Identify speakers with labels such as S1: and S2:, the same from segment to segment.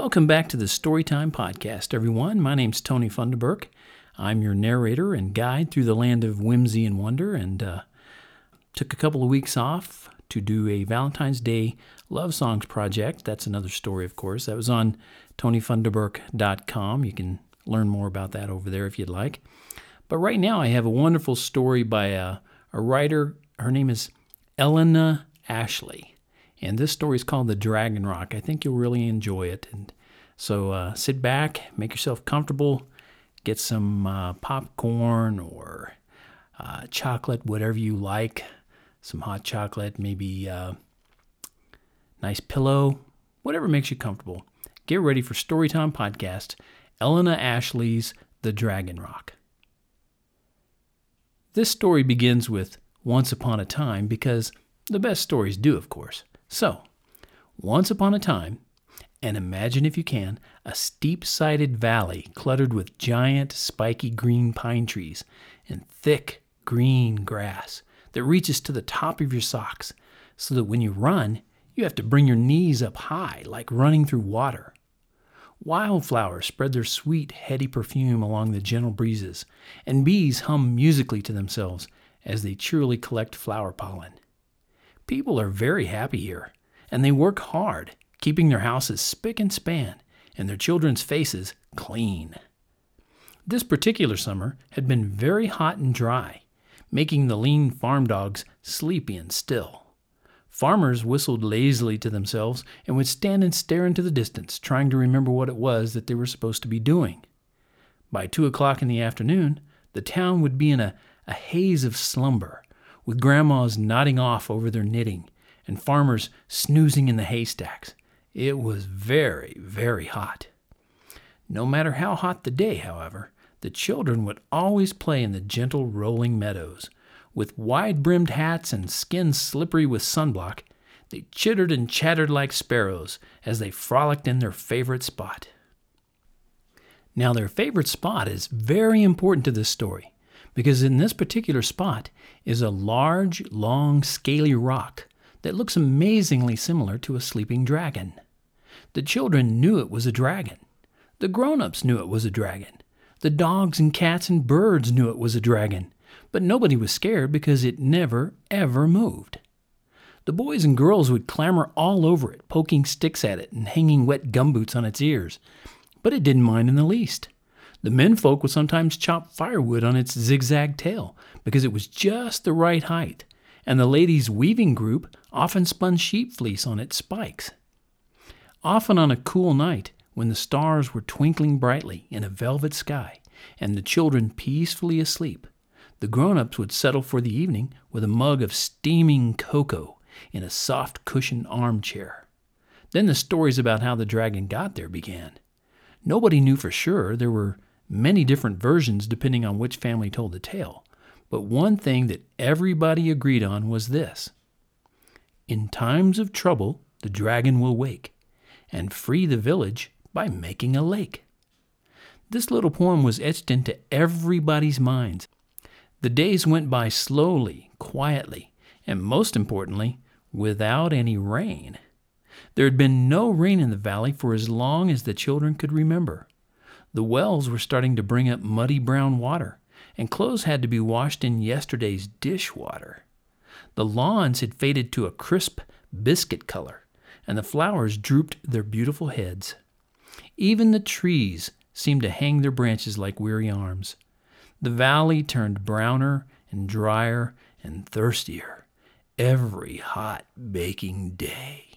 S1: Welcome back to the Storytime Podcast, everyone. My name's Tony Funderburk. I'm your narrator and guide through the land of whimsy and wonder, and uh, took a couple of weeks off to do a Valentine's Day love songs project. That's another story, of course. That was on tonyfunderburk.com. You can learn more about that over there if you'd like. But right now, I have a wonderful story by a, a writer. Her name is Elena Ashley. And this story is called The Dragon Rock. I think you'll really enjoy it. And so uh, sit back, make yourself comfortable, get some uh, popcorn or uh, chocolate, whatever you like, some hot chocolate, maybe a uh, nice pillow, whatever makes you comfortable. Get ready for Storytime Podcast, Elena Ashley's The Dragon Rock. This story begins with Once Upon a Time because the best stories do, of course. So, once upon a time, and imagine if you can, a steep sided valley cluttered with giant, spiky green pine trees and thick green grass that reaches to the top of your socks, so that when you run, you have to bring your knees up high, like running through water. Wildflowers spread their sweet, heady perfume along the gentle breezes, and bees hum musically to themselves as they cheerily collect flower pollen. People are very happy here, and they work hard, keeping their houses spick and span and their children's faces clean. This particular summer had been very hot and dry, making the lean farm dogs sleepy and still. Farmers whistled lazily to themselves and would stand and stare into the distance, trying to remember what it was that they were supposed to be doing. By two o'clock in the afternoon, the town would be in a, a haze of slumber, with grandmas nodding off over their knitting and farmers snoozing in the haystacks. It was very, very hot. No matter how hot the day, however, the children would always play in the gentle rolling meadows. With wide brimmed hats and skins slippery with sunblock, they chittered and chattered like sparrows as they frolicked in their favorite spot. Now, their favorite spot is very important to this story because in this particular spot is a large, long, scaly rock that looks amazingly similar to a sleeping dragon. The children knew it was a dragon. The grown ups knew it was a dragon. The dogs and cats and birds knew it was a dragon. But nobody was scared because it never, ever moved. The boys and girls would clamber all over it, poking sticks at it and hanging wet gumboots on its ears. But it didn't mind in the least. The menfolk would sometimes chop firewood on its zigzag tail because it was just the right height, and the ladies' weaving group often spun sheep fleece on its spikes. Often on a cool night, when the stars were twinkling brightly in a velvet sky and the children peacefully asleep, the grown ups would settle for the evening with a mug of steaming cocoa in a soft cushioned armchair. Then the stories about how the dragon got there began. Nobody knew for sure. There were many different versions depending on which family told the tale. But one thing that everybody agreed on was this In times of trouble, the dragon will wake and free the village by making a lake. This little poem was etched into everybody's minds. The days went by slowly, quietly, and most importantly, without any rain. There had been no rain in the valley for as long as the children could remember. The wells were starting to bring up muddy brown water, and clothes had to be washed in yesterday's dishwater. The lawns had faded to a crisp biscuit color, and the flowers drooped their beautiful heads. Even the trees seemed to hang their branches like weary arms. The valley turned browner and drier and thirstier every hot baking day.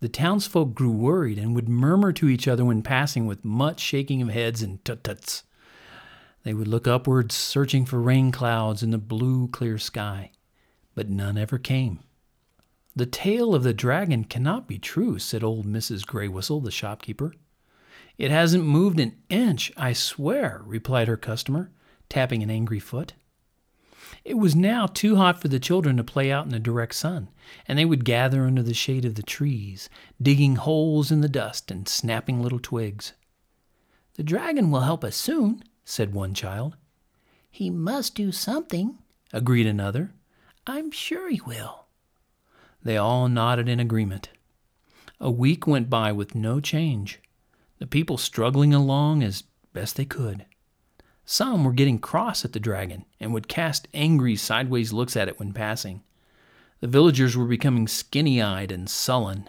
S1: The townsfolk grew worried and would murmur to each other when passing with much shaking of heads and tut tuts. They would look upwards, searching for rain clouds in the blue, clear sky, but none ever came. The tale of the dragon cannot be true, said old Mrs. Grey Whistle, the shopkeeper. It hasn't moved an inch, I swear, replied her customer, tapping an angry foot. It was now too hot for the children to play out in the direct sun, and they would gather under the shade of the trees, digging holes in the dust and snapping little twigs. The dragon will help us soon, said one child.
S2: He must do something, agreed another. I'm sure he will.
S1: They all nodded in agreement. A week went by with no change, the people struggling along as best they could. Some were getting cross at the dragon and would cast angry sideways looks at it when passing. The villagers were becoming skinny eyed and sullen.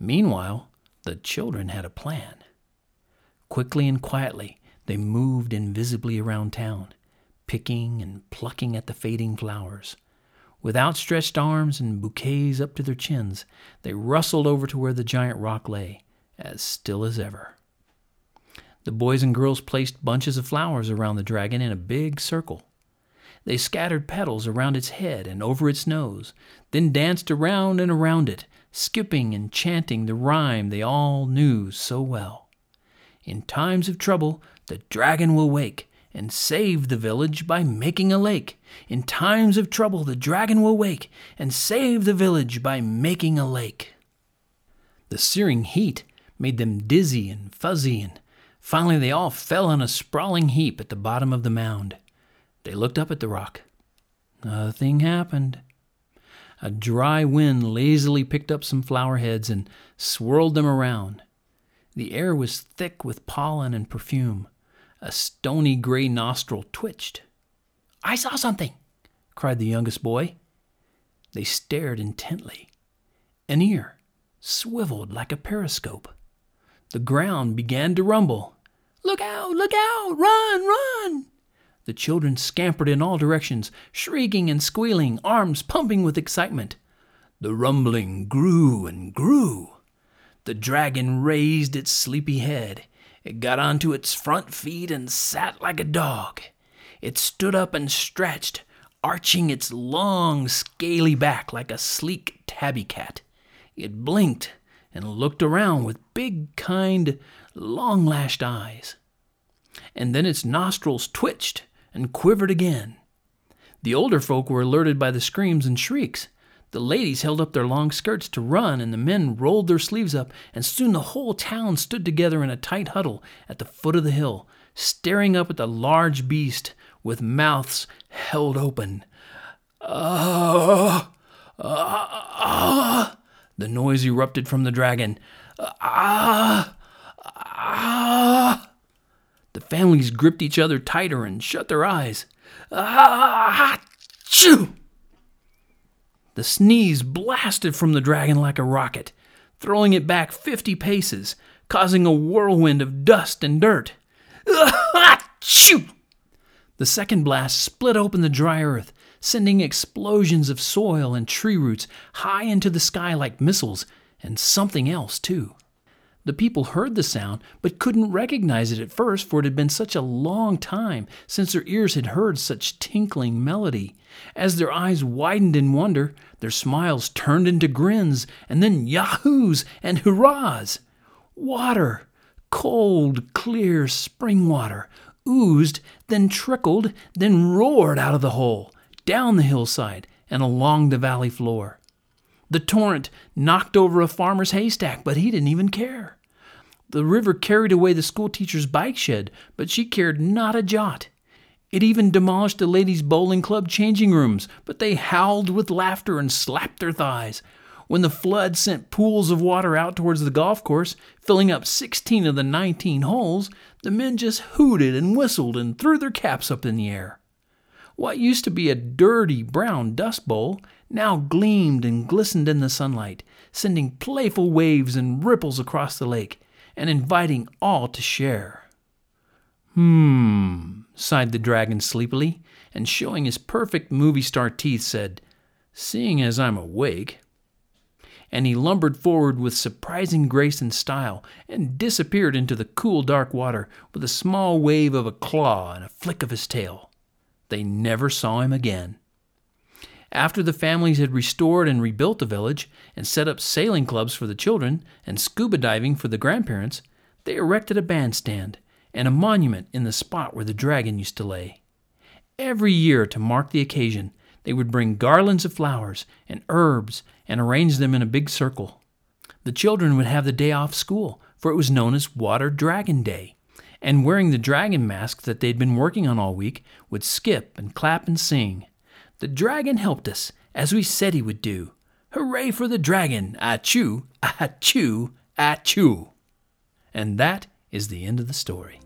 S1: Meanwhile, the children had a plan. Quickly and quietly, they moved invisibly around town, picking and plucking at the fading flowers. With outstretched arms and bouquets up to their chins, they rustled over to where the giant rock lay, as still as ever. The boys and girls placed bunches of flowers around the dragon in a big circle. They scattered petals around its head and over its nose, then danced around and around it, skipping and chanting the rhyme they all knew so well. In times of trouble, the dragon will wake and save the village by making a lake. In times of trouble, the dragon will wake and save the village by making a lake. The searing heat made them dizzy and fuzzy, and finally they all fell in a sprawling heap at the bottom of the mound. They looked up at the rock. Nothing happened. A dry wind lazily picked up some flower heads and swirled them around. The air was thick with pollen and perfume. A stony gray nostril twitched. I saw something, cried the youngest boy. They stared intently. An ear swiveled like a periscope. The ground began to rumble. Look out! Look out! Run! Run! The children scampered in all directions, shrieking and squealing, arms pumping with excitement. The rumbling grew and grew. The dragon raised its sleepy head. It got onto its front feet and sat like a dog. It stood up and stretched, arching its long, scaly back like a sleek tabby cat. It blinked and looked around with big, kind, long lashed eyes. And then its nostrils twitched and quivered again. The older folk were alerted by the screams and shrieks. The ladies held up their long skirts to run, and the men rolled their sleeves up, and soon the whole town stood together in a tight huddle at the foot of the hill, staring up at the large beast with mouths held open. Ah! Ah! Ah! The noise erupted from the dragon. Ah! Ah! The families gripped each other tighter and shut their eyes. Ah! Choo! The sneeze blasted from the dragon like a rocket, throwing it back fifty paces, causing a whirlwind of dust and dirt. Achoo! The second blast split open the dry earth, sending explosions of soil and tree roots high into the sky like missiles, and something else, too. The people heard the sound, but couldn't recognize it at first, for it had been such a long time since their ears had heard such tinkling melody. As their eyes widened in wonder, their smiles turned into grins, and then yahoos and hurrahs. Water, cold, clear spring water, oozed, then trickled, then roared out of the hole, down the hillside, and along the valley floor. The torrent knocked over a farmer's haystack, but he didn't even care. The river carried away the schoolteacher's bike shed, but she cared not a jot. It even demolished the ladies' bowling club changing rooms, but they howled with laughter and slapped their thighs. When the flood sent pools of water out towards the golf course, filling up 16 of the 19 holes, the men just hooted and whistled and threw their caps up in the air. What used to be a dirty brown dust bowl now gleamed and glistened in the sunlight, sending playful waves and ripples across the lake, and inviting all to share. Hmm, sighed the dragon sleepily, and showing his perfect movie star teeth, said, Seeing as I'm awake. And he lumbered forward with surprising grace and style, and disappeared into the cool dark water with a small wave of a claw and a flick of his tail. They never saw him again. After the families had restored and rebuilt the village, and set up sailing clubs for the children, and scuba diving for the grandparents, they erected a bandstand and a monument in the spot where the dragon used to lay. Every year, to mark the occasion, they would bring garlands of flowers and herbs and arrange them in a big circle. The children would have the day off school, for it was known as Water Dragon Day, and wearing the dragon mask that they'd been working on all week, would skip and clap and sing. The dragon helped us, as we said he would do. Hooray for the dragon! Achoo! Achoo, achoo. And that is the end of the story.